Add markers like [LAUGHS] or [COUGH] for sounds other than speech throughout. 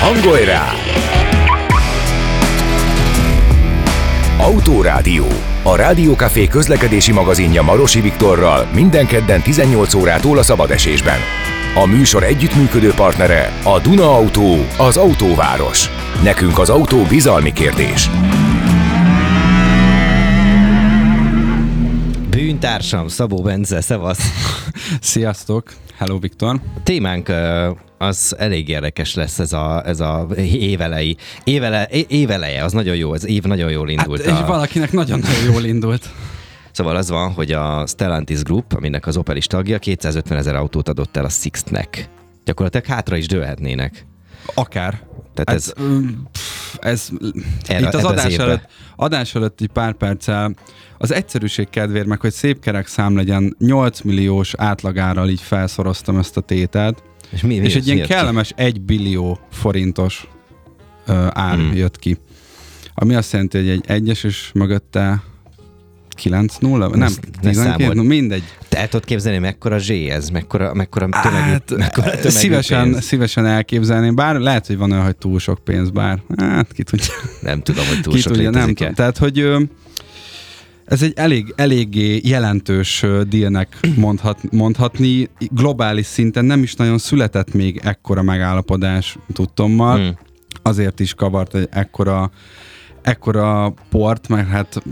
Hangolj rá! Autórádió. A Rádiókafé közlekedési magazinja Marosi Viktorral minden kedden 18 órától a szabadesésben. A műsor együttműködő partnere a Duna Autó, az autóváros. Nekünk az autó bizalmi kérdés. Bűntársam, Szabó Bence, szevasz! Sziasztok! Hello, Viktor! A témánk az elég érdekes lesz ez a, ez a évelei. Évele, éveleje, az nagyon jó, ez év nagyon jól indult. Hát, és a... valakinek nagyon-nagyon jól indult. [LAUGHS] Szóval az van, hogy a Stellantis Group, aminek az Opel is tagja, 250 ezer autót adott el a Sixt-nek. Gyakorlatilag hátra is dőlhetnének. Akár. Tehát hát, ez, pff, ez erre, itt az adás előtt, adás előtt egy pár perccel az egyszerűség kedvéért, meg hogy szép kerek szám legyen, 8 milliós átlagárral így felszoroztam ezt a tételt, és, mi, mi és egy ilyen kellemes ki? 1 billió forintos ö, ár hmm. jött ki. Ami azt jelenti, hogy egy egyes és mögötte 9 0 Nem, 12, no, mindegy. Te el tudod képzelni, mekkora zsé ez, mekkora, mekkora tömegű, hát, mekkora tömegű szívesen, pénz. szívesen elképzelném, bár lehet, hogy van olyan, hogy túl sok pénz, bár hát ki tudja. Nem tudom, hogy túl ki sok tudja, nem tudom. Tehát, hogy ez egy elég, eléggé jelentős dílnek mondhat, mondhatni. Globális szinten nem is nagyon született még ekkora megállapodás tudtommal. Hmm. Azért is kavart, hogy ekkora, ekkora port, mert hát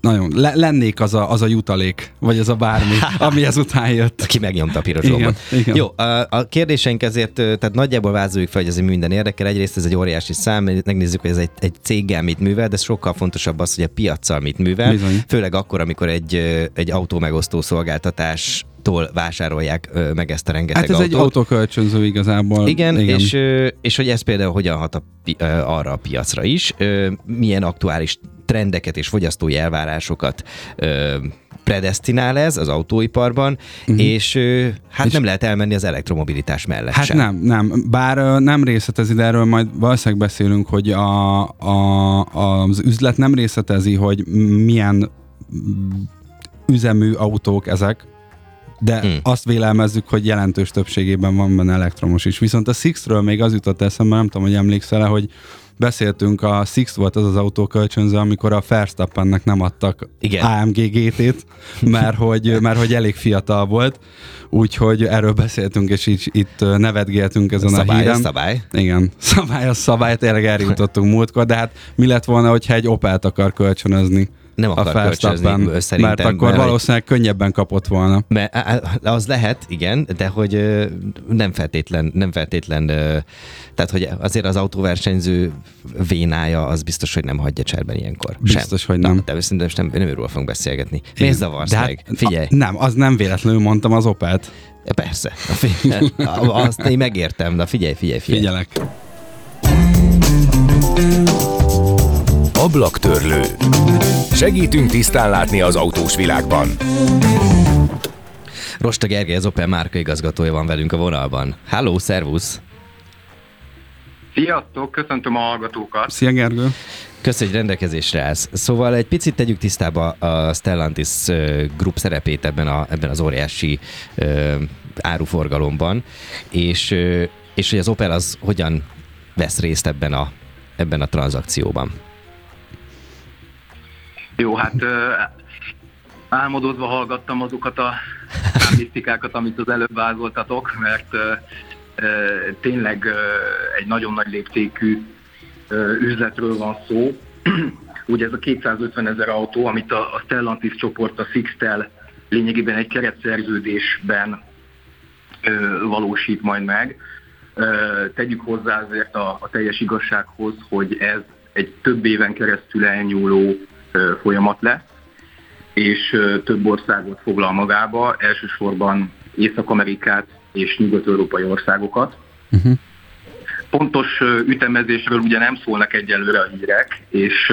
nagyon, le, lennék az a, az a jutalék, vagy az a bármi, [LAUGHS] ami ezután jött. Aki megnyomta a piros igen, igen. Jó, a, a kérdéseink ezért, tehát nagyjából vázoljuk fel, hogy ez minden érdekel. Egyrészt ez egy óriási szám, megnézzük, hogy ez egy, egy céggel mit művel, de sokkal fontosabb az, hogy a piaccal mit művel. Bizony. Főleg akkor, amikor egy, egy autó megosztó szolgáltatás tól vásárolják ö, meg ezt a rengeteg Hát ez autót. egy autókölcsönző igazából. Igen, Igen. És, ö, és hogy ez például hogyan hat a, ö, arra a piacra is, ö, milyen aktuális trendeket és fogyasztói elvárásokat ö, predestinál ez az autóiparban, uh-huh. és hát és nem lehet elmenni az elektromobilitás mellett Hát sem. nem, nem. Bár nem részletezi, de erről majd valószínűleg beszélünk, hogy a, a, az üzlet nem részletezi, hogy milyen üzemű autók ezek, de hmm. azt vélelmezzük, hogy jelentős többségében van benne elektromos is. Viszont a Six-ről még az jutott eszembe, nem tudom, hogy emlékszel hogy beszéltünk, a Six volt az az autókölcsönző, amikor a Verstappennek nem adtak Igen. AMG GT-t, mert hogy, mert hogy elég fiatal volt, úgyhogy erről beszéltünk, és így, itt nevetgéltünk ezen szabály, a híren. Szabály, Igen, [LAUGHS] szabály a szabály, tényleg eljutottunk múltkor, de hát mi lett volna, hogyha egy Opelt akar kölcsönözni? Nem akar a kölcsönözni, szerintem. Mert akkor mert, valószínűleg könnyebben kapott volna. Mert az lehet, igen, de hogy nem feltétlen, nem feltétlen, tehát hogy azért az autóversenyző vénája az biztos, hogy nem hagyja cserben ilyenkor. Biztos, Sem. hogy nem. De szerintem nem, nem őről fogunk beszélgetni. Miért zavarsz de meg? Hát, Figyelj. A, nem, az nem véletlenül mondtam az Opelt. Ja, persze. Figyelj, azt én megértem, de figyelj, figyelj, figyelj. Figyelek. Ablaktörlő. Segítünk tisztán látni az autós világban. Rosta Gergely, az Opel márka igazgatója van velünk a vonalban. Halló, szervusz! Sziasztok, köszöntöm a hallgatókat! Szia Gergő! Köszönjük, hogy rendelkezésre állsz. Szóval egy picit tegyük tisztába a Stellantis Group szerepét ebben, a, ebben az óriási uh, áruforgalomban, és, uh, és hogy az Opel az hogyan vesz részt ebben a, ebben a tranzakcióban. Jó, hát álmodozva hallgattam azokat a statisztikákat, amit az előbb vázoltatok, mert tényleg egy nagyon nagy léptékű üzletről van szó. [CLEARS THROAT] Ugye ez a 250 ezer autó, amit a Stellantis csoport, a Sixtel lényegében egy keretszerződésben valósít majd meg. Tegyük hozzá azért a, a teljes igazsághoz, hogy ez egy több éven keresztül elnyúló folyamat lesz, és több országot foglal magába, elsősorban Észak-Amerikát és nyugat-európai országokat. Uh-huh. Pontos ütemezésről ugye nem szólnak egyelőre a hírek, és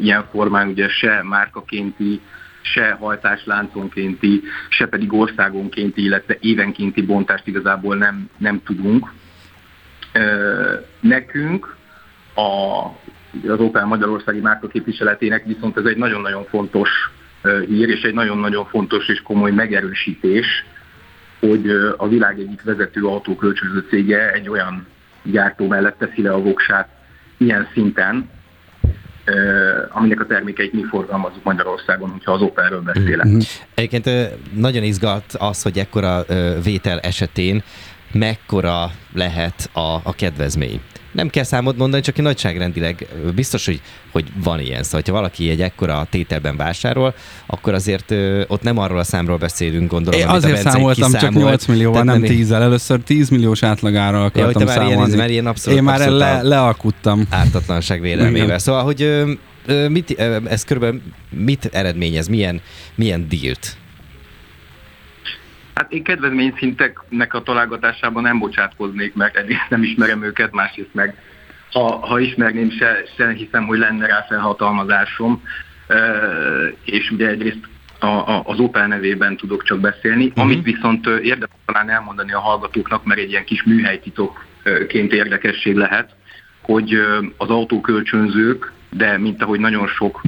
ilyen formán ugye se márkakénti, se hajtáslánconkénti, se pedig országonkénti, illetve évenkénti bontást igazából nem, nem tudunk. Nekünk a az Opel Magyarországi márka képviseletének viszont ez egy nagyon-nagyon fontos hír, és egy nagyon-nagyon fontos és komoly megerősítés, hogy a világ egyik vezető autókölcsönző cége egy olyan gyártó mellett teszi le a voksát ilyen szinten, aminek a termékeit mi forgalmazunk Magyarországon, hogyha az Opelről beszélek. Mm-hmm. Egyébként nagyon izgat az, hogy ekkora vétel esetén mekkora lehet a, a kedvezmény nem kell számot mondani, csak egy nagyságrendileg biztos, hogy, hogy van ilyen. Szóval, ha valaki egy ekkora tételben vásárol, akkor azért ö, ott nem arról a számról beszélünk, gondolom, Én azért számoltam kiszámolt. csak 8 millióval, nem 10 -el. Először 10 milliós átlagára akartam ja, már számolni. Ilyen, már ilyen abszolút, Én már abszolút le, lealkuttam. Ártatlanság vélelmével. Szóval, hogy ö, mit, ez körülbelül mit eredményez, milyen, milyen dílt Hát én kedvezményszinteknek a találgatásában nem bocsátkoznék meg, egyrészt nem ismerem őket, másrészt meg ha, ha ismerném, se, se hiszem, hogy lenne rá felhatalmazásom, és ugye egyrészt a, a, az Opel nevében tudok csak beszélni, uh-huh. amit viszont érdemes talán elmondani a hallgatóknak, mert egy ilyen kis műhelytitokként érdekesség lehet, hogy az autókölcsönzők, de mint ahogy nagyon sok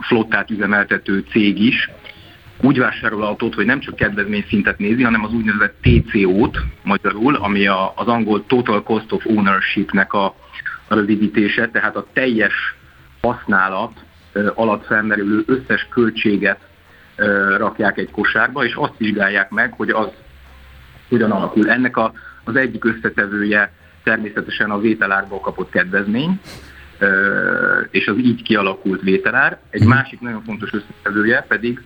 flottát üzemeltető cég is, úgy vásárol autót, hogy nem csak kedvezményszintet nézi, hanem az úgynevezett TCO-t magyarul, ami a, az angol Total Cost of Ownership-nek a, a rövidítése, tehát a teljes használat alatt felmerülő összes költséget rakják egy kosárba, és azt vizsgálják meg, hogy az hogyan alakul. Ennek a, az egyik összetevője természetesen a vételárból kapott kedvezmény, és az így kialakult vételár. Egy mhm. másik nagyon fontos összetevője pedig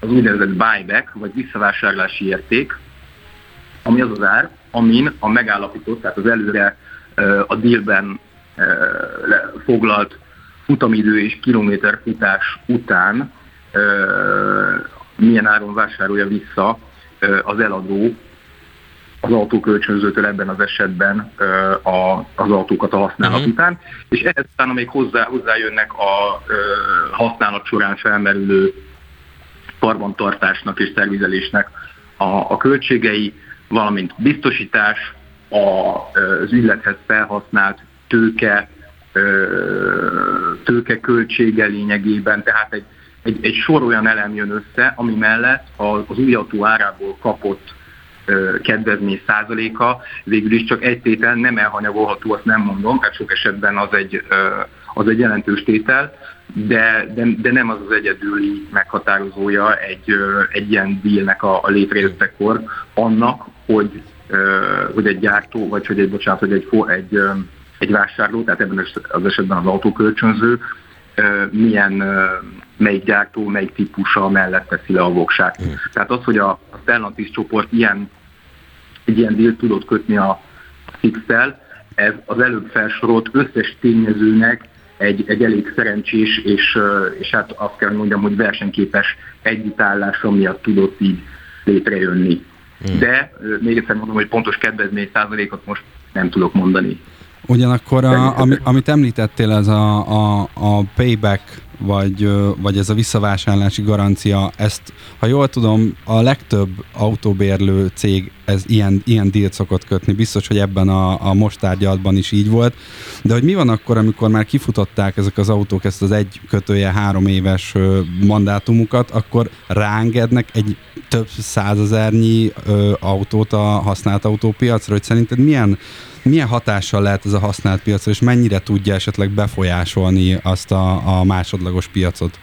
az úgynevezett buyback, vagy visszavásárlási érték, ami az az ár, amin a megállapított, tehát az előre a dealben foglalt futamidő és kilométerfutás után milyen áron vásárolja vissza az eladó az autókölcsönzőtől ebben az esetben az autókat a használat uh-huh. után, és ehhez utána még hozzá, hozzájönnek a használat során felmerülő karbantartásnak és szervizelésnek a, a költségei, valamint biztosítás, a, az ügylethez felhasznált tőke, tőke költsége lényegében, tehát egy, egy, egy sor olyan elem jön össze, ami mellett az új autó árából kapott kedvezmény százaléka. Végül is csak egy tétel nem elhanyagolható, azt nem mondom, mert sok esetben az egy, az egy jelentős tétel, de, de, de nem az az egyedüli meghatározója egy, egy ilyen dílnek a, a létrejöttekor annak, hogy, hogy egy gyártó, vagy hogy egy, bocsánat, hogy egy, egy, egy vásárló, tehát ebben az esetben az autókölcsönző, milyen, melyik gyártó, melyik típusa mellett teszi le a voksát. Mm. Tehát az, hogy a Stellantis csoport ilyen, egy ilyen dílt tudott kötni a fix ez az előbb felsorolt összes tényezőnek egy, egy elég szerencsés, és, és hát azt kell mondjam, hogy versenyképes együttállása miatt tudott így létrejönni. Hmm. De még egyszer mondom, hogy pontos kedvezmény százalékot most nem tudok mondani. Ugyanakkor, a, ami, amit említettél, ez a, a, a payback vagy, vagy ez a visszavásárlási garancia, ezt, ha jól tudom, a legtöbb autóbérlő cég ez ilyen, ilyen dílt szokott kötni. Biztos, hogy ebben a, a most tárgyaltban is így volt. De hogy mi van akkor, amikor már kifutották ezek az autók ezt az egy kötője három éves mandátumukat, akkor rángednek egy több százezernyi autót a használt autópiacra, hogy szerinted milyen milyen hatással lehet ez a használt piacra, és mennyire tudja esetleg befolyásolni azt a, a másodlagos piacot?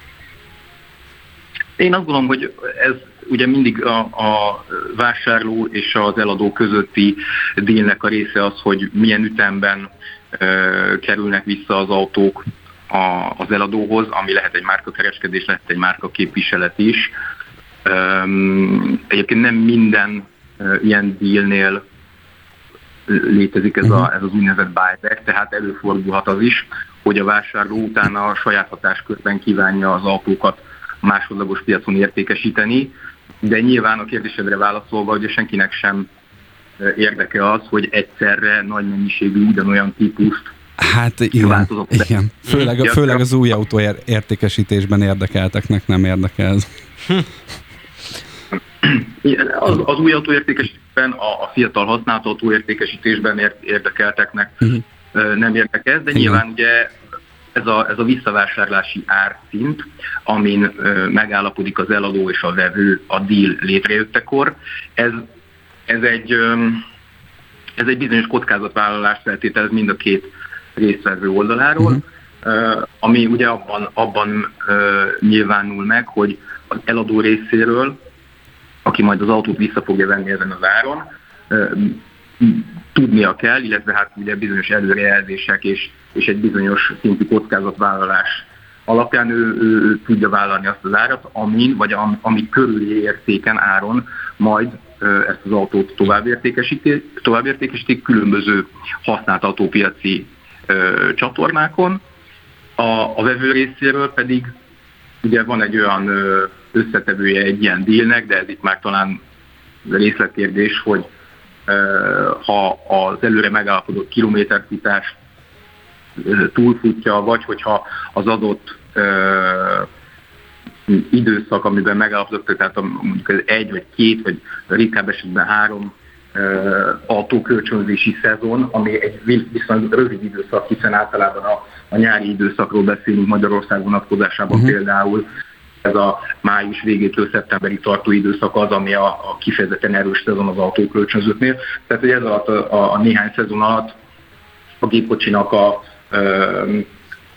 Én azt gondolom, hogy ez ugye mindig a, a vásárló és az eladó közötti dílnek a része az, hogy milyen ütemben e, kerülnek vissza az autók a, az eladóhoz, ami lehet egy márkakereskedés, lehet egy márkaképviselet is. E, egyébként nem minden e, ilyen dílnél létezik ez, a, mhm. ez az úgynevezett buyback, tehát előfordulhat az is, hogy a vásárló utána a saját hatáskörben kívánja az autókat másodlagos piacon értékesíteni, de nyilván a kérdésedre válaszolva, hogy senkinek sem érdeke az, hogy egyszerre nagy mennyiségű ugyanolyan típust Hát igen, igen. Főleg, főleg az új autó értékesítésben érdekelteknek nem érdekel. Az, az új autóértékesítésben, a, a fiatal használt autóértékesítésben érdekelteknek uh-huh. nem érdekez, de Igen. nyilván ugye ez a, ez a visszavásárlási árszint, amin ö, megállapodik az eladó és a vevő a deal létrejöttekor, ez, ez egy ö, Ez egy bizonyos kockázatvállalást feltételez mind a két résztvevő oldaláról, uh-huh. ami ugye abban, abban nyilvánul meg, hogy az eladó részéről, aki majd az autót vissza fogja venni ezen az áron, tudnia kell, illetve hát ugye bizonyos előrejelzések és, és egy bizonyos szintű kockázatvállalás alapján ő, ő, ő tudja vállalni azt az árat, amin, vagy am, ami körüli értéken áron majd ezt az autót továbbértékesítik, továbbértékesítik különböző használt autópiaci ö, csatornákon. A, a vevő részéről pedig ugye van egy olyan ö, összetevője egy ilyen dílnek, de ez itt már talán részletkérdés, hogy ha az előre megállapodott kilométerfutást túlfutja, vagy hogyha az adott időszak, amiben megállapodott, tehát mondjuk ez egy, vagy két, vagy ritkább esetben három autókölcsönzési szezon, ami egy viszonylag rövid időszak, hiszen általában a, a nyári időszakról beszélünk Magyarország vonatkozásában uh-huh. például, ez a május végétől szeptemberig tartó időszak az, ami a, a kifejezetten erős szezon az autókölcsönzőknél. Tehát, hogy ez alatt a, a, a néhány szezon alatt a gépkocsinak a,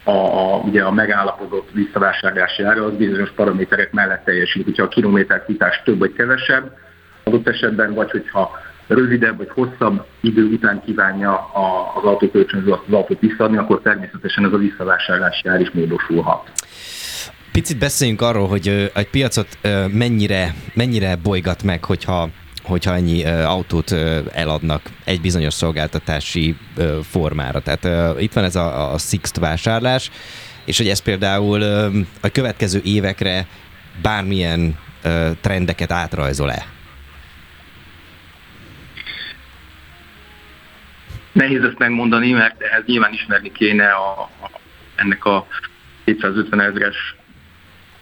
a, a, ugye a megállapodott visszavásárlási ára az bizonyos paraméterek mellett teljesül. Hogyha a kilométer futás több vagy kevesebb, adott esetben, vagy hogyha rövidebb vagy hosszabb idő után kívánja az autókölcsönző az autót visszaadni, akkor természetesen ez a visszavásárlási ár is módosulhat. Picit beszéljünk arról, hogy egy piacot mennyire, mennyire bolygat meg, hogyha hogyha ennyi autót eladnak egy bizonyos szolgáltatási formára. Tehát itt van ez a, a Sixt vásárlás, és hogy ez például a következő évekre bármilyen trendeket átrajzol-e? Nehéz ezt megmondani, mert ehhez nyilván ismerni kéne a, a, ennek a 250 ezres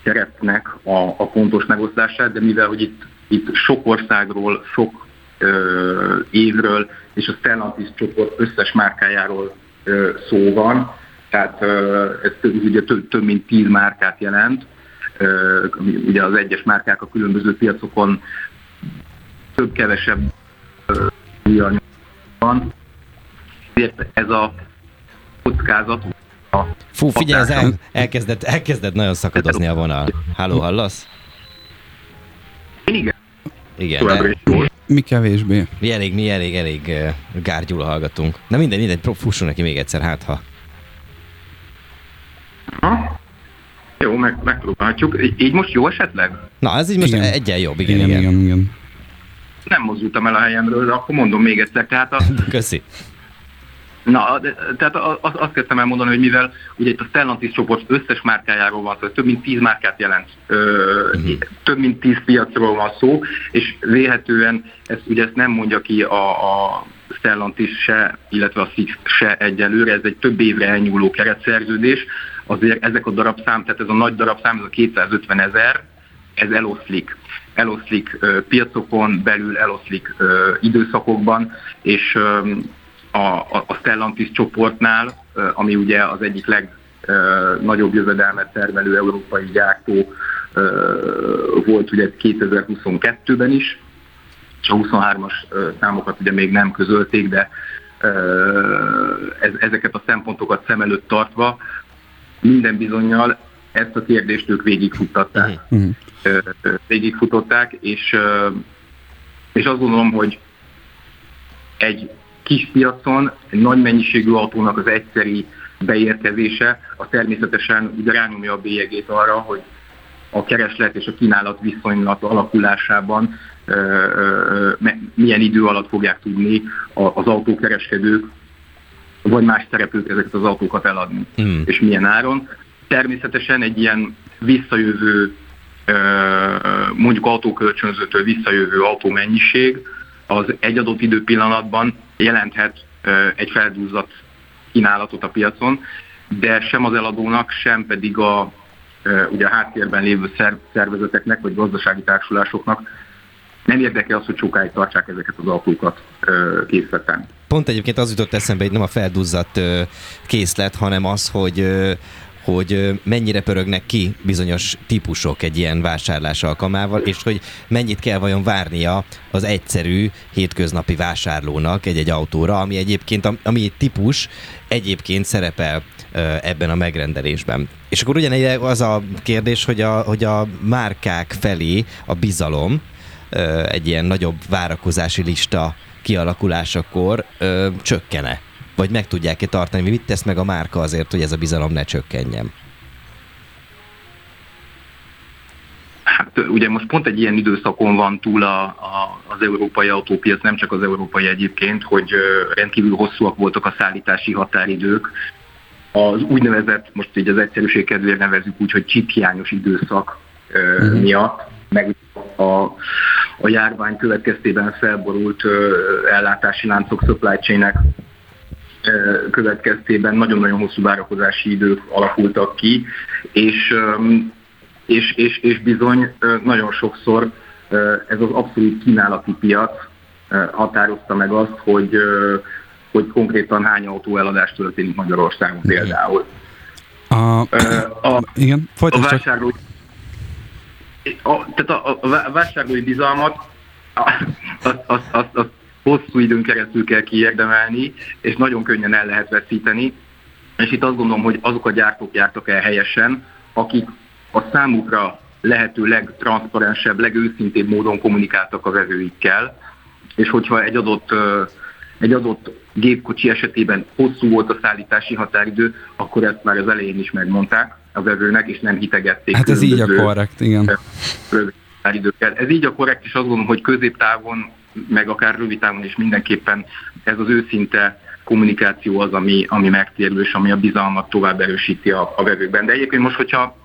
keretnek a, a pontos megosztását, de mivel, hogy itt itt sok országról, sok ö, évről és a Stellantis csoport összes márkájáról ö, szó van, tehát ö, ez ugye több, több mint tíz márkát jelent, ö, ugye az egyes márkák a különböző piacokon több-kevesebb van, ezért ez a kockázat Fú, figyelj, ez el, elkezdett, elkezdett nagyon szakadozni a vonal. Háló, hallasz? Igen. Igen. De... Mi kevésbé. Mi elég, mi elég, elég uh, gárgyul hallgatunk. Na minden, minden, fusson neki még egyszer, hát ha. Ha? Jó, meg, megpróbálhatjuk. Így most jó esetleg? Na, ez így most igen. egyen jobb, igen, igen. igen, igen. igen. Nem mozdultam el a helyemről, de akkor mondom még egyszer. Tehát a, [LAUGHS] Köszi. Na, de, tehát azt, azt kezdtem elmondani, hogy mivel ugye itt a Stellantis csoport összes márkájáról van szó, több mint tíz márkát jelent, ö, uh-huh. több mint tíz piacról van szó, és véhetően ezt, ugye ezt nem mondja ki a, a Stellantis se, illetve a Six se egyelőre, ez egy több évre elnyúló keretszerződés, azért ezek a darabszám, tehát ez a nagy darabszám, ez a 250 ezer, ez eloszlik. Eloszlik ö, piacokon belül, eloszlik ö, időszakokban, és ö, a, a Stellantis csoportnál, ami ugye az egyik legnagyobb jövedelmet termelő európai gyártó volt ugye 2022-ben is, és a 23-as számokat ugye még nem közölték, de ezeket a szempontokat szem előtt tartva minden bizonyal ezt a kérdést ők végigfuttatták. Uh-huh. Végigfutották, és, és azt gondolom, hogy egy kis piacon egy nagy mennyiségű autónak az egyszeri beérkezése, a természetesen ugye rányomja a bélyegét arra, hogy a kereslet és a kínálat viszonylat alakulásában milyen idő alatt fogják tudni az autókereskedők vagy más szereplők ezeket az autókat eladni, mm. és milyen áron. Természetesen egy ilyen visszajövő, mondjuk autókölcsönzőtől visszajövő autómennyiség az egy adott időpillanatban jelenthet egy feldúzat kínálatot a piacon, de sem az eladónak, sem pedig a, ugye a háttérben lévő szervezeteknek vagy gazdasági társulásoknak nem érdekel az, hogy sokáig tartsák ezeket az autókat készleten. Pont egyébként az jutott eszembe, hogy nem a felduzzadt készlet, hanem az, hogy hogy mennyire pörögnek ki bizonyos típusok egy ilyen vásárlás alkalmával, és hogy mennyit kell vajon várnia az egyszerű hétköznapi vásárlónak egy-egy autóra, ami egyébként, ami egy típus egyébként szerepel ebben a megrendelésben. És akkor ugyanígy az a kérdés, hogy a, hogy a márkák felé a bizalom egy ilyen nagyobb várakozási lista kialakulásakor csökkene vagy meg tudják-e tartani? Mit tesz meg a márka azért, hogy ez a bizalom ne csökkenjen? Hát ugye most pont egy ilyen időszakon van túl a, a, az európai autópiac, nem csak az európai egyébként, hogy rendkívül hosszúak voltak a szállítási határidők. Az úgynevezett, most így az egyszerűség kedvéért nevezük úgy, hogy csiphiányos időszak uh-huh. miatt, meg a, a járvány következtében felborult ellátási láncok supply chain következtében nagyon-nagyon hosszú várakozási idők alakultak ki, és, és, és, és bizony nagyon sokszor ez az abszolút kínálati piac határozta meg azt, hogy, hogy konkrétan hány autó eladás történik Magyarországon például. A, a, igen, a vásárlói, a, tehát a, a vásárlói bizalmat azt, azt, azt, azt hosszú időn keresztül kell kiérdemelni, és nagyon könnyen el lehet veszíteni. És itt azt gondolom, hogy azok a gyártók jártak el helyesen, akik a számukra lehető legtranszparensebb, legőszintébb módon kommunikáltak a vevőikkel, és hogyha egy adott, egy adott gépkocsi esetében hosszú volt a szállítási határidő, akkor ezt már az elején is megmondták a vevőnek, és nem hitegették. Hát ez így a korrekt, igen. Ez így a korrekt, és azt gondolom, hogy középtávon meg akár rövid távon is mindenképpen ez az őszinte kommunikáció az, ami, ami megtérül, és ami a bizalmat tovább erősíti a, a vevőkben. De egyébként most, hogyha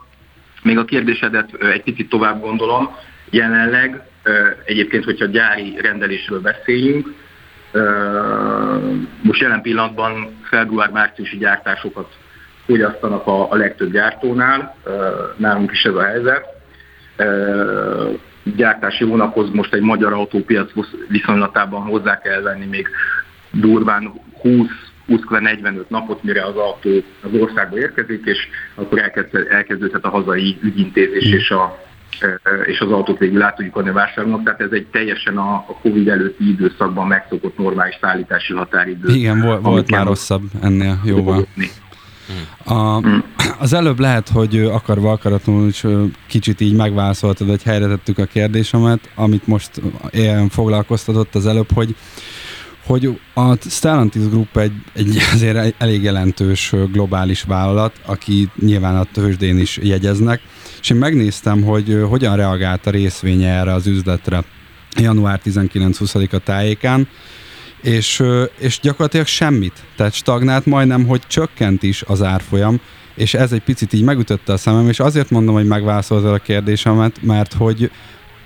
még a kérdésedet egy picit tovább gondolom, jelenleg egyébként, hogyha gyári rendelésről beszéljünk, most jelen pillanatban február-márciusi gyártásokat fogyasztanak a, a legtöbb gyártónál, nálunk is ez a helyzet gyártási hónaphoz most egy magyar autópiac viszonylatában hozzá kell venni még durván 20 20-45 napot, mire az autó az országba érkezik, és akkor elkezdődhet a hazai ügyintézés és, a, és az autót végül át tudjuk adni a vásárlónak, tehát ez egy teljesen a, Covid előtti időszakban megszokott normális szállítási határidő. Igen, volt, volt már rosszabb ennél jóval. A, az előbb lehet, hogy akarva akaratlanul is kicsit így megválaszoltad, hogy helyre tettük a kérdésemet, amit most ilyen foglalkoztatott az előbb, hogy hogy a Stellantis Group egy, egy [LAUGHS] azért elég jelentős globális vállalat, aki nyilván a tőzsdén is jegyeznek, és én megnéztem, hogy hogyan reagált a részvénye erre az üzletre január 19-20-a tájékán, és, és gyakorlatilag semmit. Tehát stagnált majdnem, hogy csökkent is az árfolyam, és ez egy picit így megütötte a szemem, és azért mondom, hogy megválaszoltad a kérdésemet, mert hogy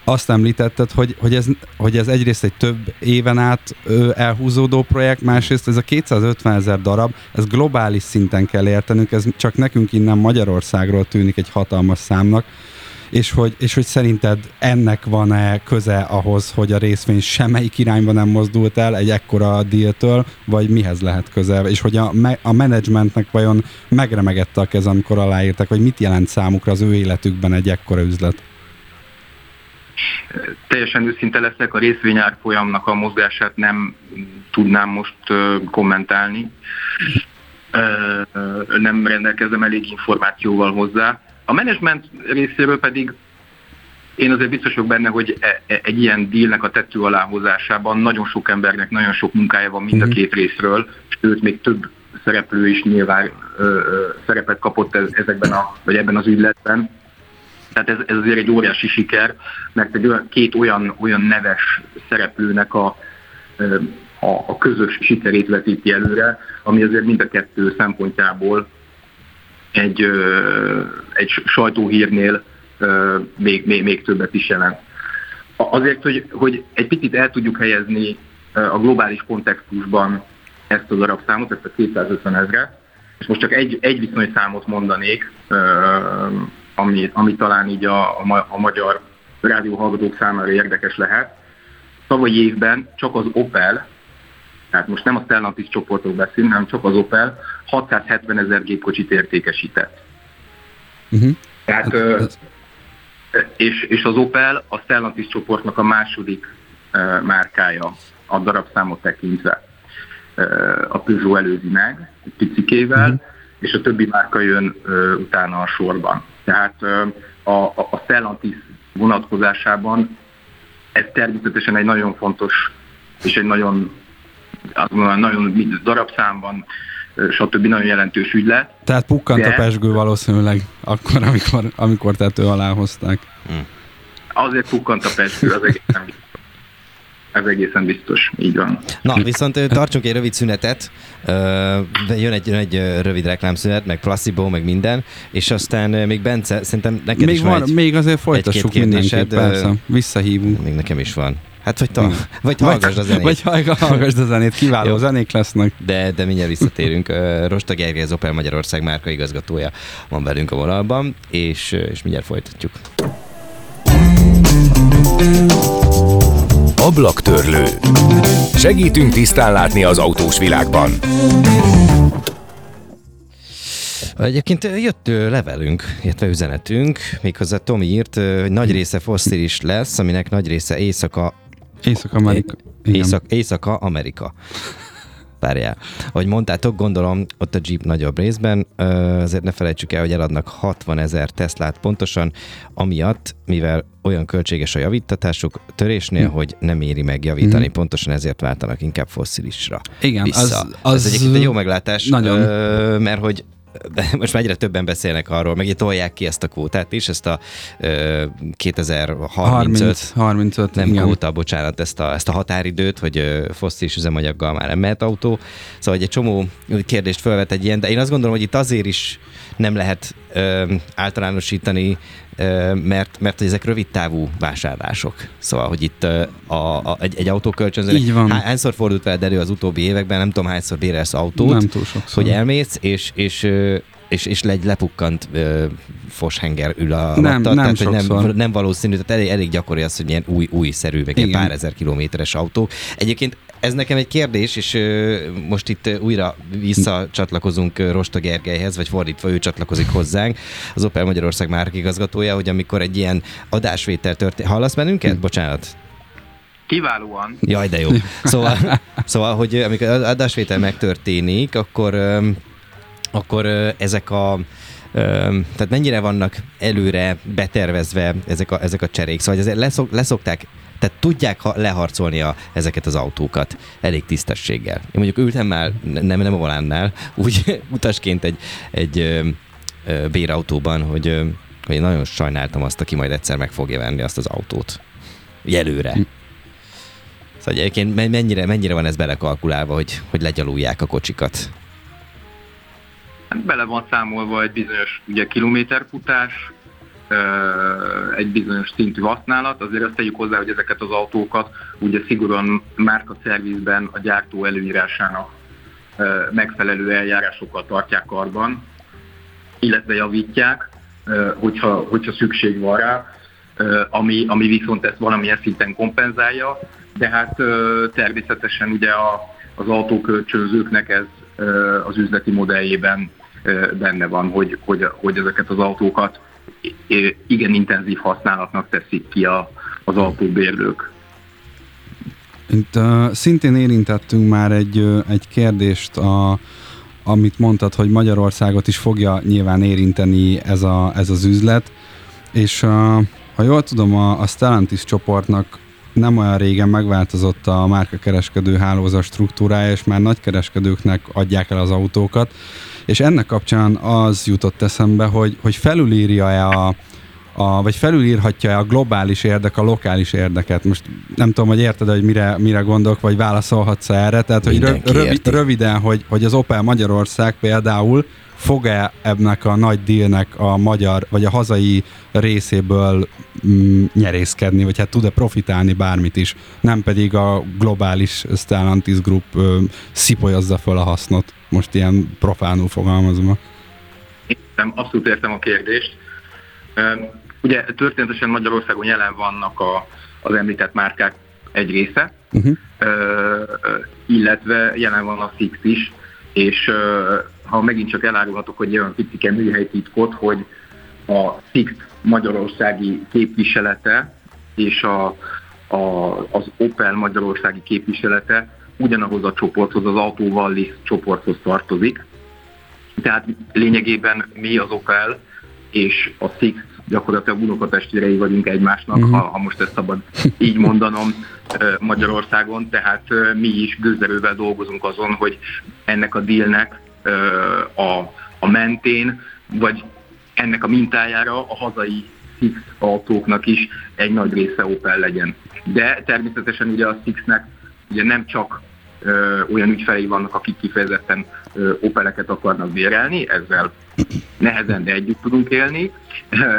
azt említetted, hogy, hogy, ez, hogy ez egyrészt egy több éven át elhúzódó projekt, másrészt ez a 250 ezer darab, ez globális szinten kell értenünk, ez csak nekünk innen Magyarországról tűnik egy hatalmas számnak, és hogy, és hogy szerinted ennek van-e köze ahhoz, hogy a részvény semmelyik irányba nem mozdult el egy ekkora díltől, vagy mihez lehet köze, és hogy a, a menedzsmentnek vajon megremegette a kez, amikor aláírtak, vagy mit jelent számukra az ő életükben egy ekkora üzlet? Teljesen őszinte leszek, a részvényárfolyamnak a mozgását nem tudnám most kommentálni. Nem rendelkezem elég információval hozzá. A menedzsment részéről pedig én azért biztos vagyok benne, hogy e, e, egy ilyen dílnek a tető aláhozásában nagyon sok embernek nagyon sok munkája van mind a mhm. két részről, sőt még több szereplő is nyilván ö, ö, szerepet kapott ez, ezekben a, vagy ebben az ügyletben. Tehát ez, ez azért egy óriási siker, mert egy olyan, két olyan, olyan neves szereplőnek a, a, a közös sikerét vetíti előre, ami azért mind a kettő szempontjából egy, egy sajtóhírnél még, még, még többet is jelent. Azért, hogy, hogy egy picit el tudjuk helyezni a globális kontextusban ezt az arab ezt a 250 ezret, és most csak egy, egy viszonyszámot mondanék, ami, ami talán így a, a, a magyar rádióhallgatók számára érdekes lehet. Tavalyi évben csak az Opel tehát most nem a Stellantis csoportok beszélünk, hanem csak az Opel 670 ezer gépkocsit értékesített. Uh-huh. Tehát, hát, és, és az Opel a Stellantis csoportnak a második márkája a darabszámot tekintve. A Peugeot előzi meg, egy picikével, uh-huh. és a többi márka jön utána a sorban. Tehát a, a, a Stellantis vonatkozásában ez természetesen egy nagyon fontos és egy nagyon, azt mondom, nagyon darabszámban, stb. nagyon jelentős ügylet. Tehát pukkant de... a pesgő valószínűleg akkor, amikor, amikor tető alá hozták. Hm. Azért pukkant a pesgő, az egészen. Ez egészen biztos, így van. Na, viszont tartsunk egy rövid szünetet, jön egy, jön egy rövid reklámszünet, meg placebo, meg minden, és aztán még Bence, szerintem neked még is van egy, Még azért folytassuk mindenképp, persze, visszahívunk. Még nekem is van. Hát [LAUGHS] vagy, ta, vagy hallgassd a zenét. Vagy hallgassd a zenét, kiváló Jó. zenék lesznek. De, de mindjárt visszatérünk. Rosta Gergely, az Opel Magyarország márka igazgatója van velünk a vonalban, és, és mindjárt folytatjuk. Ablaktörlő. Segítünk tisztán látni az autós világban. Egyébként jött levelünk, illetve üzenetünk, méghozzá Tomi írt, hogy nagy része fosszilis lesz, aminek nagy része éjszaka Észak-Amerika. Észak, Északa-Amerika. Várjál. Ahogy mondtátok, gondolom ott a Jeep nagyobb részben, azért ne felejtsük el, hogy eladnak 60 ezer Teslát pontosan, amiatt, mivel olyan költséges a javítatásuk törésnél, hm. hogy nem éri meg javítani, hm. pontosan ezért váltanak inkább fosszilisra. Igen, vissza. az, az... Ez egyébként egy jó meglátás, nagyon. mert hogy most már egyre többen beszélnek arról, meg tolják ki ezt a kvótát is, ezt a ö, 2035, 30, 35 nem igen. kvóta, bocsánat, ezt a, ezt a határidőt, hogy fosszilis üzemanyaggal már nem mehet autó. Szóval egy csomó kérdést felvet egy ilyen, de én azt gondolom, hogy itt azért is nem lehet ö, általánosítani, ö, mert, mert ezek rövid távú vásárlások. Szóval, hogy itt ö, a, a, egy, egy autókölcsönzőnek Így van. hányszor fordult veled elő az utóbbi években, nem tudom hányszor bérelsz autót, nem túl sokszor. hogy elmész, és, és és, és egy lepukkant ö, foshenger ül a nem, latta, nem, tehát, hogy nem, nem valószínű, tehát elég, elég gyakori az, hogy ilyen új, új szerű, meg pár ezer kilométeres autó. Egyébként ez nekem egy kérdés, és ö, most itt újra visszacsatlakozunk Rosta Gergelyhez, vagy fordítva ő csatlakozik hozzánk, az Opel Magyarország márkigazgatója, hogy amikor egy ilyen adásvétel történik, hallasz bennünket? Bocsánat. Kiválóan. Jaj, de jó. Szóval, [LAUGHS] szóval hogy amikor adásvétel megtörténik, akkor akkor ezek a tehát mennyire vannak előre betervezve ezek a, ezek a cserék? Szóval ezért leszok, leszokták, tehát tudják ha, leharcolni a, ezeket az autókat elég tisztességgel. Én mondjuk ültem már, nem, nem a volánnál, úgy [LAUGHS] utasként egy, egy ö, ö, bérautóban, hogy, ö, hogy én nagyon sajnáltam azt, aki majd egyszer meg fogja venni azt az autót. Jelőre. Hm. Szóval egyébként mennyire, mennyire van ez belekalkulálva, hogy, hogy legyalulják a kocsikat? Bele van számolva egy bizonyos ugye, kilométerfutás, egy bizonyos szintű használat. Azért azt tegyük hozzá, hogy ezeket az autókat ugye szigorúan márka szervizben a gyártó előírásának megfelelő eljárásokkal tartják karban, illetve javítják, hogyha, hogyha szükség van rá, ami, ami viszont ezt valamilyen szinten kompenzálja, de hát természetesen ugye a, az autókölcsönzőknek ez az üzleti modelljében benne van, hogy, hogy, hogy ezeket az autókat igen intenzív használatnak teszik ki a, az autóbérlők. Itt uh, szintén érintettünk már egy, uh, egy kérdést, a, amit mondtad, hogy Magyarországot is fogja nyilván érinteni ez, a, ez az üzlet, és uh, ha jól tudom, a, a Stellantis csoportnak nem olyan régen megváltozott a márkakereskedő hálózat struktúrája, és már nagykereskedőknek adják el az autókat, és ennek kapcsán az jutott eszembe, hogy, hogy felülírja-e a, a, vagy felülírhatja a globális érdek a lokális érdeket. Most nem tudom, hogy érted, hogy mire, mire gondolok, vagy válaszolhatsz erre. Tehát, hogy rövid, röviden, hogy, hogy az Opel Magyarország például fog-e ennek a nagy dílnek a magyar, vagy a hazai részéből mm, nyerészkedni, vagy hát tud-e profitálni bármit is, nem pedig a globális Stellantis Group ö, szipolyozza fel a hasznot. Most ilyen profánul fogalmazva. Értem, abszolút értem a kérdést. Ugye történetesen Magyarországon jelen vannak a, az említett márkák egy része, uh-huh. illetve jelen van a Six is, és ha megint csak elárulhatok, hogy olyan picike műhelytitkot, hogy a Six magyarországi képviselete és a, a, az Opel magyarországi képviselete ugyanahoz a csoporthoz, az Autóvallis csoporthoz tartozik. Tehát lényegében mi az Opel és a Six gyakorlatilag unokatestvérei vagyunk egymásnak, uh-huh. ha, ha most ezt szabad [LAUGHS] így mondanom Magyarországon, tehát mi is gőzerővel dolgozunk azon, hogy ennek a dealnek a, a mentén, vagy ennek a mintájára a hazai Six autóknak is egy nagy része Opel legyen. De természetesen ugye a Sixnek ugye nem csak ö, olyan ügyfelei vannak, akik kifejezetten ö, Opeleket akarnak bérelni, ezzel nehezen, együtt tudunk élni.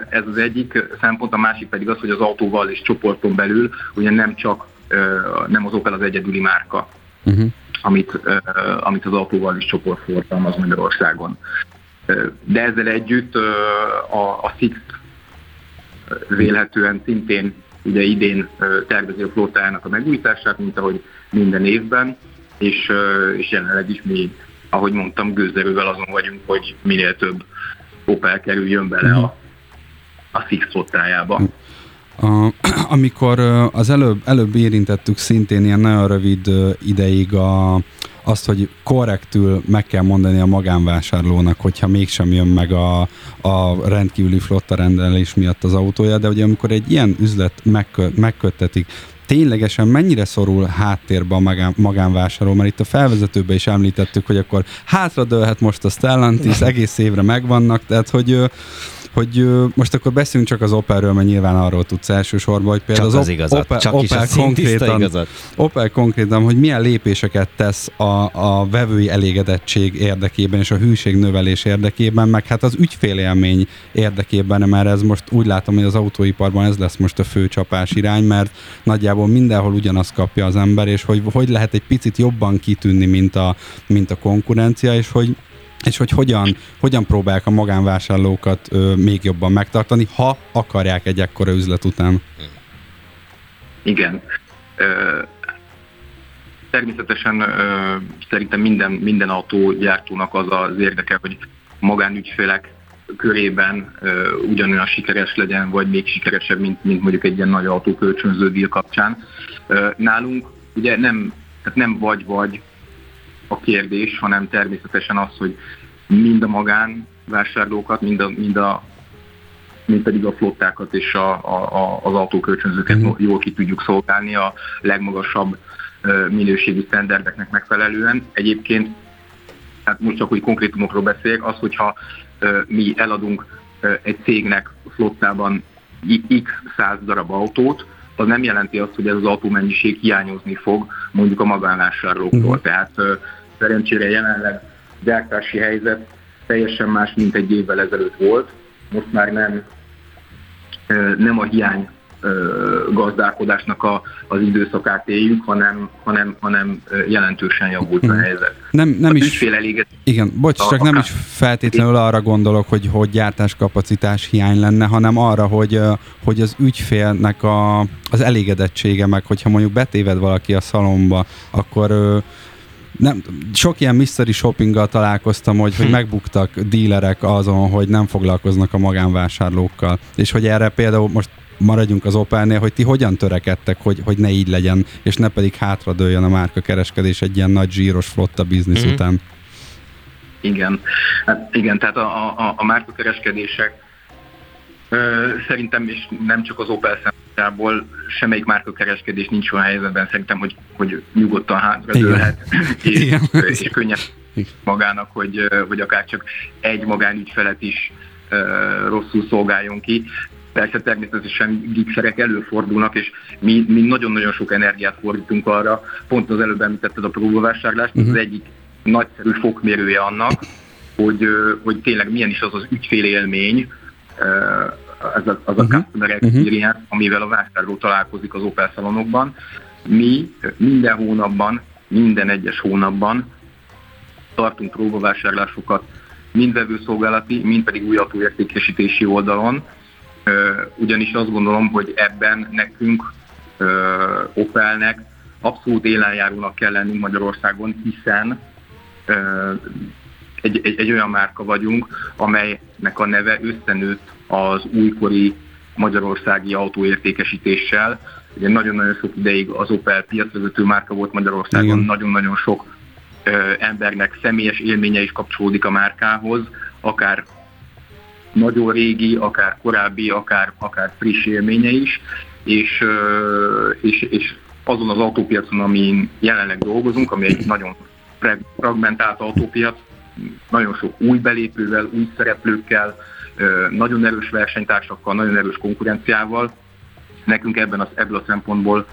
Ez az egyik szempont, a másik pedig az, hogy az autóval és csoporton belül ugye nem csak ö, nem az Opel az egyedüli márka, uh-huh. amit, ö, amit az autóval is csoport fortalmaz Magyarországon. De ezzel együtt a, a Six vélhetően szintén ugye idén tervezi a flottájának a megújítását, mint ahogy minden évben, és, és jelenleg is mi, ahogy mondtam, gőzerővel azon vagyunk, hogy minél több Opel kerüljön bele a, a Six flottájába. A, amikor az előbb, előbb érintettük szintén ilyen nagyon rövid ideig a, azt, hogy korrektül meg kell mondani a magánvásárlónak, hogyha mégsem jön meg a, a rendkívüli flotta rendelés miatt az autója, de ugye amikor egy ilyen üzlet megkö, megköttetik, ténylegesen mennyire szorul háttérbe a magán, magánvásárló, mert itt a felvezetőben is említettük, hogy akkor hátradőlhet most a Stellantis, egész évre megvannak, tehát hogy hogy most akkor beszélünk csak az Opelről, mert nyilván arról tudsz elsősorban, hogy például csak az, az igazat, Opel, csak Opel, is konkrétan, igazat. Opel konkrétan, hogy milyen lépéseket tesz a, a vevői elégedettség érdekében és a hűség növelés érdekében, meg hát az ügyfélélmény érdekében, mert ez most úgy látom, hogy az autóiparban ez lesz most a fő csapás irány, mert nagyjából mindenhol ugyanazt kapja az ember, és hogy hogy lehet egy picit jobban kitűnni, mint a, mint a konkurencia, és hogy és hogy hogyan, hogyan próbálják a magánvásárlókat ö, még jobban megtartani, ha akarják egy ekkora üzlet után. Igen. Ö, természetesen ö, szerintem minden, minden autógyártónak az az érdeke, hogy magánügyfélek körében ö, ugyanolyan sikeres legyen, vagy még sikeresebb, mint, mint mondjuk egy ilyen nagy autókölcsönző díl kapcsán. Ö, nálunk ugye nem, tehát nem vagy-vagy, a kérdés, hanem természetesen az, hogy mind a magánvásárlókat, mind, a, mind, a, mind pedig a flottákat és a, a, az autókölcsönzőket uh-huh. jól ki tudjuk szolgálni a legmagasabb minőségi sztenderdeknek megfelelően. Egyébként, hát most csak, hogy konkrétumokról beszéljek, az, hogyha mi eladunk egy cégnek flottában x száz darab autót, az nem jelenti azt, hogy ez az autómennyiség hiányozni fog mondjuk a magánvásárlóktól. Uh-huh. Tehát szerencsére jelenleg gyártási helyzet teljesen más, mint egy évvel ezelőtt volt. Most már nem, nem a hiány gazdálkodásnak a, az időszakát éljük, hanem, hanem, hanem jelentősen javult a mhm. helyzet. Nem, nem is, eléget, igen, bocs, csak nem is feltétlenül arra gondolok, hogy, hogy gyártáskapacitás hiány lenne, hanem arra, hogy, hogy az ügyfélnek a, az elégedettsége, meg hogyha mondjuk betéved valaki a szalomba, akkor nem, sok ilyen mystery shoppinggal találkoztam, hogy, hogy hm. megbuktak dílerek azon, hogy nem foglalkoznak a magánvásárlókkal. És hogy erre például most maradjunk az Opelnél, hogy ti hogyan törekedtek, hogy, hogy ne így legyen, és ne pedig hátradőljön a márka kereskedés egy ilyen nagy zsíros flotta biznisz mm-hmm. után. Igen, hát igen, tehát a, a, a márka kereskedések ö, szerintem, és nem csak az Opel szempontjából, semmelyik márka kereskedés nincs olyan helyzetben szerintem, hogy, hogy nyugodtan hátradőlhet, [LAUGHS] és, [LAUGHS] és könnyen magának, hogy, hogy akár csak egy magánügyfelet is rosszul szolgáljon ki. Persze természetesen gigszerek előfordulnak, és mi, mi nagyon-nagyon sok energiát fordítunk arra, pont az előbb említetted a próbavásárlást, uh-huh. az egyik nagyszerű fokmérője annak, hogy, hogy tényleg milyen is az az ügyfélélmény, az a, az a uh-huh. customer mhm. experience, uh-huh. amivel a vásárló találkozik az Opel szalonokban. Mi minden hónapban, minden egyes hónapban tartunk próbavásárlásokat mind vevőszolgálati, mind pedig új autóértékesítési oldalon, ugyanis azt gondolom, hogy ebben nekünk, Opelnek abszolút élenjárónak kell lennünk Magyarországon, hiszen egy, egy, egy olyan márka vagyunk, amelynek a neve összenőtt az újkori magyarországi autóértékesítéssel. Ugye nagyon-nagyon sok ideig az Opel piacvezető márka volt Magyarországon, Igen. nagyon-nagyon sok ö, embernek személyes élménye is kapcsolódik a márkához, akár nagyon régi, akár korábbi, akár, akár friss élménye is, és, ö, és, és azon az autópiacon, amin jelenleg dolgozunk, ami egy nagyon fragmentált autópiac, nagyon sok új belépővel, új szereplőkkel, nagyon erős versenytársakkal, nagyon erős konkurenciával. Nekünk ebben az, ebből a szempontból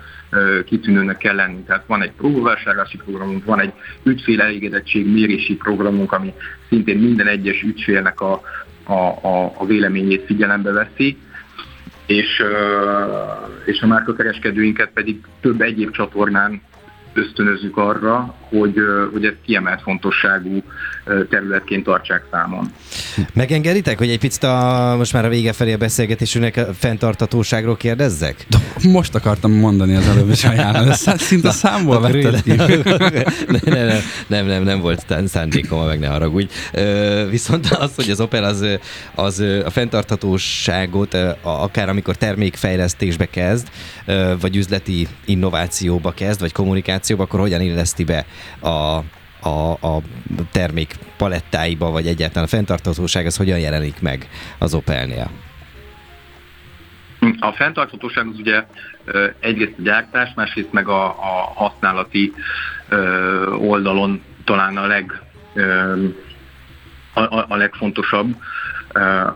kitűnőnek kell lenni. Tehát van egy próbavásárlási programunk, van egy ügyfél elégedettség mérési programunk, ami szintén minden egyes ügyfélnek a, a, a, a véleményét figyelembe veszi, és, és a márkakereskedőinket pedig több egyéb csatornán ösztönözzük arra, hogy, hogy ezt kiemelt fontosságú területként tartsák számon. Megengeditek, hogy egy picit a, most már a vége felé a beszélgetésünknek a fenntartatóságról kérdezzek? Most akartam mondani az előbb is ajánlani, szinte számból vetted ki. [LAUGHS] nem, nem, nem, nem, nem volt szándékom, meg ne haragudj. Viszont az, hogy az Opel az, az a fenntarthatóságot, akár amikor termékfejlesztésbe kezd, vagy üzleti innovációba kezd, vagy kommunikációba, akkor hogyan illeszti be a, a, a termék palettáiba, vagy egyáltalán a fenntarthatóság, az hogyan jelenik meg az Opelnél? A fenntarthatóság az ugye egyrészt a gyártás, másrészt meg a, a használati oldalon talán a, leg, a, a legfontosabb.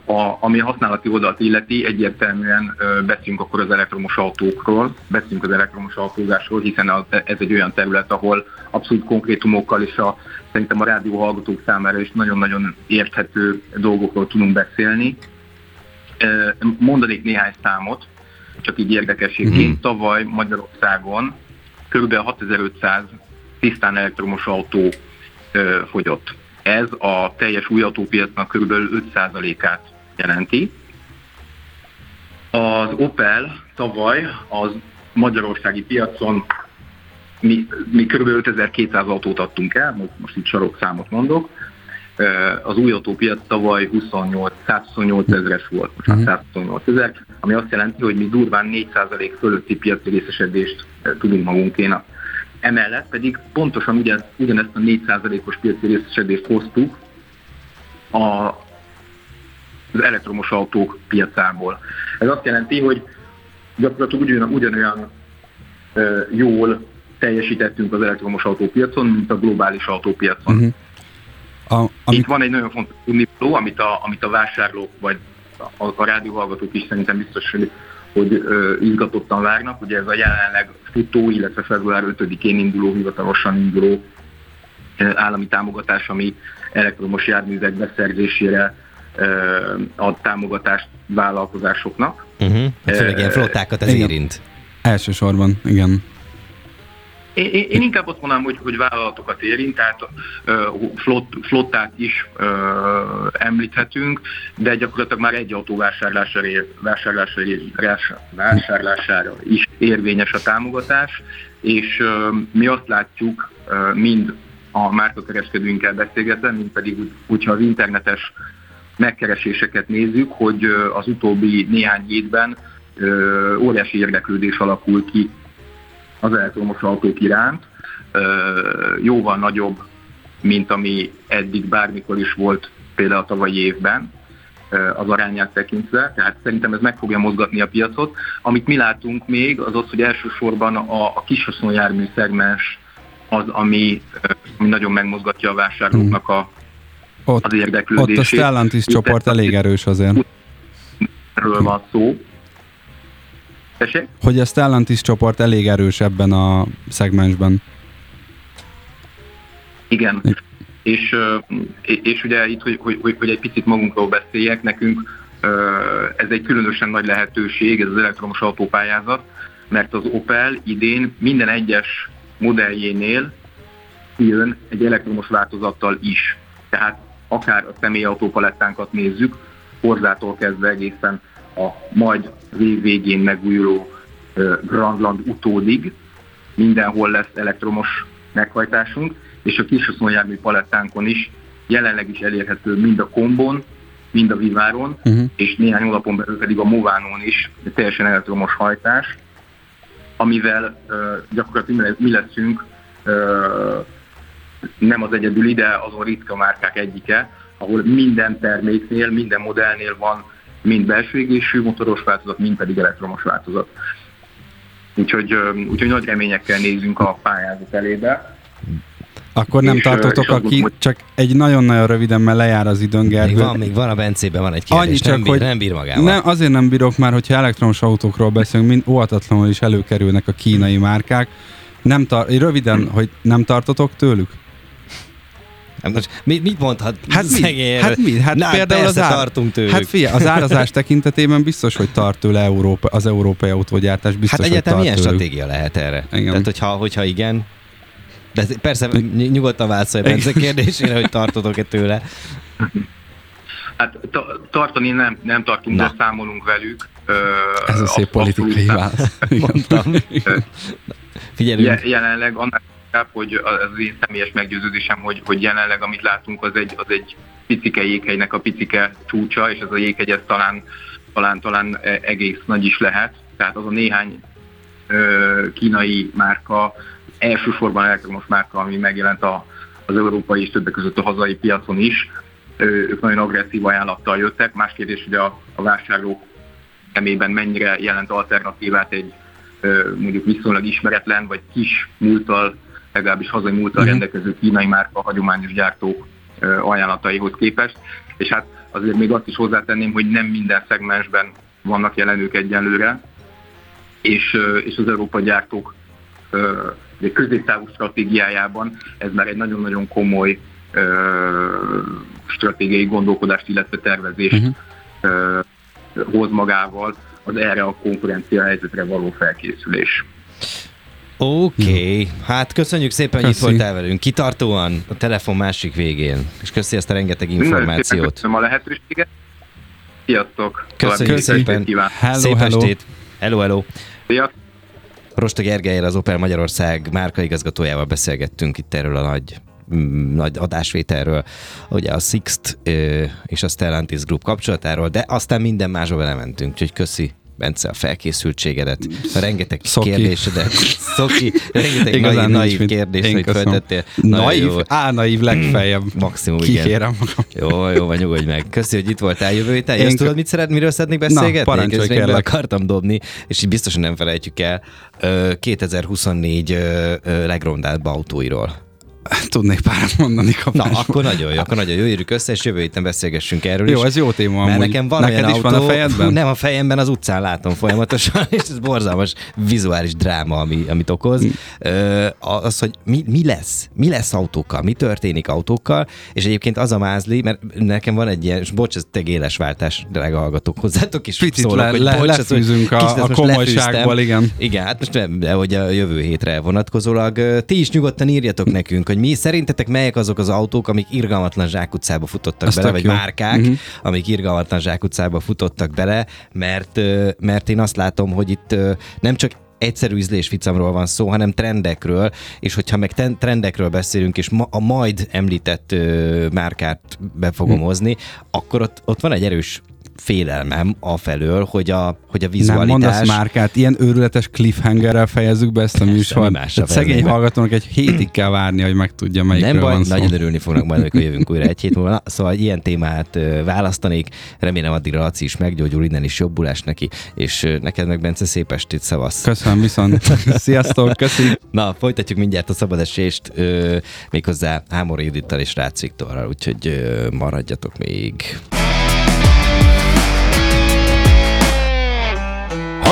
A, ami a használati oldalt illeti, egyértelműen beszélünk akkor az elektromos autókról, beszélünk az elektromos autózásról, hiszen az, ez egy olyan terület, ahol abszolút konkrétumokkal és a, szerintem a rádió hallgatók számára is nagyon-nagyon érthető dolgokról tudunk beszélni. Mondanék néhány számot, csak így érdekességként. Mm-hmm. Tavaly Magyarországon kb. 6500 tisztán elektromos autó fogyott ez a teljes új autópiacnak kb. 5%-át jelenti. Az Opel tavaly az magyarországi piacon mi, mi kb. 5200 autót adtunk el, most, most itt sarok számot mondok. Az új autópiac tavaly 28, 128 ezeres volt, most már 128 mhm. ezer, ami azt jelenti, hogy mi durván 4% fölötti piaci részesedést tudunk magunkénak. Emellett pedig pontosan ugyan, ugyanezt a 4%-os piaci részesedést hoztuk a, az elektromos autók piacából. Ez azt jelenti, hogy gyakorlatilag ugyan, ugyanolyan ö, jól teljesítettünk az elektromos autópiacon, mint a globális autópiacon. Uh-huh. A, ami... Itt van egy nagyon fontos tudnivaló, amit a, amit a vásárlók vagy a, a rádióhallgatók is szerintem biztos, hogy hogy ö, izgatottan várnak. Ugye ez a jelenleg futó, illetve február 5-én induló, hivatalosan induló ö, állami támogatás, ami elektromos járművek beszerzésére ö, ad támogatást vállalkozásoknak. Uh-huh. Főleg ilyen flottákat ez érint. Elsősorban, igen. Én, én inkább azt mondanám, hogy, hogy vállalatokat érint, tehát flott, flottát is uh, említhetünk, de gyakorlatilag már egy autó vásárlására, vásárlására, vásárlására is érvényes a támogatás, és uh, mi azt látjuk uh, mind a márkakereskedőinkkel beszélgetve, mint pedig úgy, hogyha az internetes megkereséseket nézzük, hogy az utóbbi néhány hétben óriási érdeklődés alakul ki az elektromos autók iránt, jóval nagyobb, mint ami eddig bármikor is volt például a tavalyi évben az arányát tekintve, tehát szerintem ez meg fogja mozgatni a piacot. Amit mi látunk még, az az, hogy elsősorban a, a haszonjármű szegmens az, ami, ami nagyon megmozgatja a vásárlóknak a, ott, az érdeklődését. Ott a Stellantis csoport elég erős azért. Erről van szó, Tessék? Hogy a Stellantis csoport elég erős ebben a szegmensben. Igen. És, és ugye itt, hogy, hogy, hogy egy picit magunkról beszéljek, nekünk ez egy különösen nagy lehetőség, ez az elektromos autópályázat, mert az Opel idén minden egyes modelljénél jön egy elektromos változattal is. Tehát akár a személyautópalettánkat nézzük, Horzától kezdve egészen a majd az év végén megújuló Grandland utódig mindenhol lesz elektromos meghajtásunk, és a kishaszonjármű palettánkon is jelenleg is elérhető mind a kombon, mind a Viváron, uh-huh. és néhány hónapon belül pedig a Movánon is teljesen elektromos hajtás, amivel uh, gyakorlatilag mi leszünk uh, nem az egyedüli, de azon ritka márkák egyike, ahol minden terméknél, minden modellnél van mind belső égésű motoros változat, mind pedig elektromos változat. Úgyhogy, úgyhogy nagy reményekkel nézünk a pályázat elébe. Akkor nem és, tartotok, és aki mondom, csak egy nagyon-nagyon röviden, mert lejár az időn, Gergő. Még van, még van a Bencében, van egy kérdés, Annyi csak, nem, bír, hogy nem bír magával. Nem, azért nem bírok már, hogyha elektromos autókról beszélünk, mind óvatatlanul is előkerülnek a kínai márkák. Nem tar- röviden, hogy nem tartotok tőlük? Most mit, mit mondhat hát mi? Hát mi? Hát Na, például az ár... tartunk tőlük. Hát figyelj, az árazás [LAUGHS] tekintetében biztos, hogy tart tőle Európa, az európai autógyártás biztos, Hát egyáltalán milyen tőlük. stratégia lehet erre? Igen. Tehát, hogyha, hogyha igen, de persze nyugodtan válaszolj Bence kérdésére, hogy tartotok-e tőle. Hát tartani nem, nem tartunk, Na. de számolunk velük. Ez a szép politikai válasz. [LAUGHS] [LAUGHS] Mondtam. Figyelünk. Jelenleg annál inkább, hogy az én személyes meggyőződésem, hogy, hogy jelenleg amit látunk, az egy, az egy picike jéghegynek a picike csúcsa, és ez a jéghegy ez talán, talán, talán egész nagy is lehet. Tehát az a néhány ö, kínai márka, elsősorban elektromos márka, ami megjelent a, az európai és többek között a hazai piacon is, ö, ők nagyon agresszív ajánlattal jöttek. Más kérdés, hogy a, a vásárlók szemében mennyire jelent alternatívát egy mondjuk viszonylag ismeretlen vagy kis múltal legalábbis hazai múltal uh-huh. rendelkező kínai márka hagyományos gyártók ajánlataihoz képest. És hát azért még azt is hozzátenném, hogy nem minden szegmensben vannak jelenők egyenlőre, és, és az Európa gyártók középtávú stratégiájában ez már egy nagyon-nagyon komoly stratégiai gondolkodást, illetve tervezést uh-huh. hoz magával az erre a konkurencia helyzetre való felkészülés. Oké, okay. hát köszönjük szépen, hogy itt voltál velünk. Kitartóan a telefon másik végén. És köszi ezt a rengeteg információt. Köszönöm a lehetőséget. Sziasztok! Köszönjük szépen. Hello, Szép hello. estét. Hello, hello. Sziasztok! Rosta Gergelyel, az Opel Magyarország márkaigazgatójával beszélgettünk itt erről a nagy nagy adásvételről, ugye a Sixt és a Stellantis Group kapcsolatáról, de aztán minden másba belementünk, úgyhogy köszi Bence, a felkészültségedet, a rengeteg Szoki. kérdésedet, [LAUGHS] Szoki, rengeteg naív, naív kérdést, hogy feltettél. Naív? Á, naív legfeljebb. [CLEARS THROAT] Maximum, Kikérem igen. magam. Jó, jó, vagy nyugodj meg. Köszi, hogy itt voltál jövő héten. Én... tudod, mit szeret, miről szeretnék beszélgetni? Na, Én akartam dobni, és így biztosan nem felejtjük el, 2024 legrondább autóiról. Tudnék pár mondani kapásból. Na, akkor nagyon jó, akkor nagyon jó, írjuk össze, és jövő héten beszélgessünk erről Jó, is. ez jó téma Mert amúgy. nekem van Neked olyan is autó, van a fejedben? Nem, a fejemben az utcán látom folyamatosan, [LAUGHS] és ez borzalmas vizuális dráma, ami, amit okoz. Mm. Az, hogy mi, mi lesz? Mi lesz autókkal? Mi történik autókkal? És egyébként az a mázli, mert nekem van egy ilyen, és bocs, ez teg éles váltás, drága hallgatók hozzátok is Picit szólok, le, hogy le, bocs, lefűzünk ez, a, a komolyságból, igen. Igen, hát most nem, de hogy a jövő hétre vonatkozólag. Ti is nyugodtan írjatok nekünk, hogy mi szerintetek melyek azok az autók, amik irgalmatlan zsákutcába futottak Azt bele, vagy jó. márkák, uh-huh. amik irgalmatlan zsákutcába futottak bele, mert, mert én azt látom, hogy itt nem csak egyszerű ízlésficamról van szó, hanem trendekről, és hogyha meg ten- trendekről beszélünk, és ma- a majd említett ö, márkát be fogom hm. hozni, akkor ott, ott van egy erős félelmem afelől, hogy a, hogy a vizualitás... Nem mondasz márkát, ilyen őrületes cliffhangerrel fejezzük be ezt a műsort. Szegény be. hallgatónak egy hétig kell várni, hogy megtudja, melyikről Nem baj, van szó. nagyon örülni fognak majd, amikor jövünk újra egy hét múlva. Na, szóval ilyen témát választanék, remélem addigra Laci is meggyógyul, innen is jobbulás neki, és neked meg Bence szép estét szavasz. Köszönöm viszont. [LAUGHS] Sziasztok, köszi. Na, folytatjuk mindjárt a szabadesést, méghozzá Ámor Judittal és Rácz Viktorral, úgyhogy maradjatok még.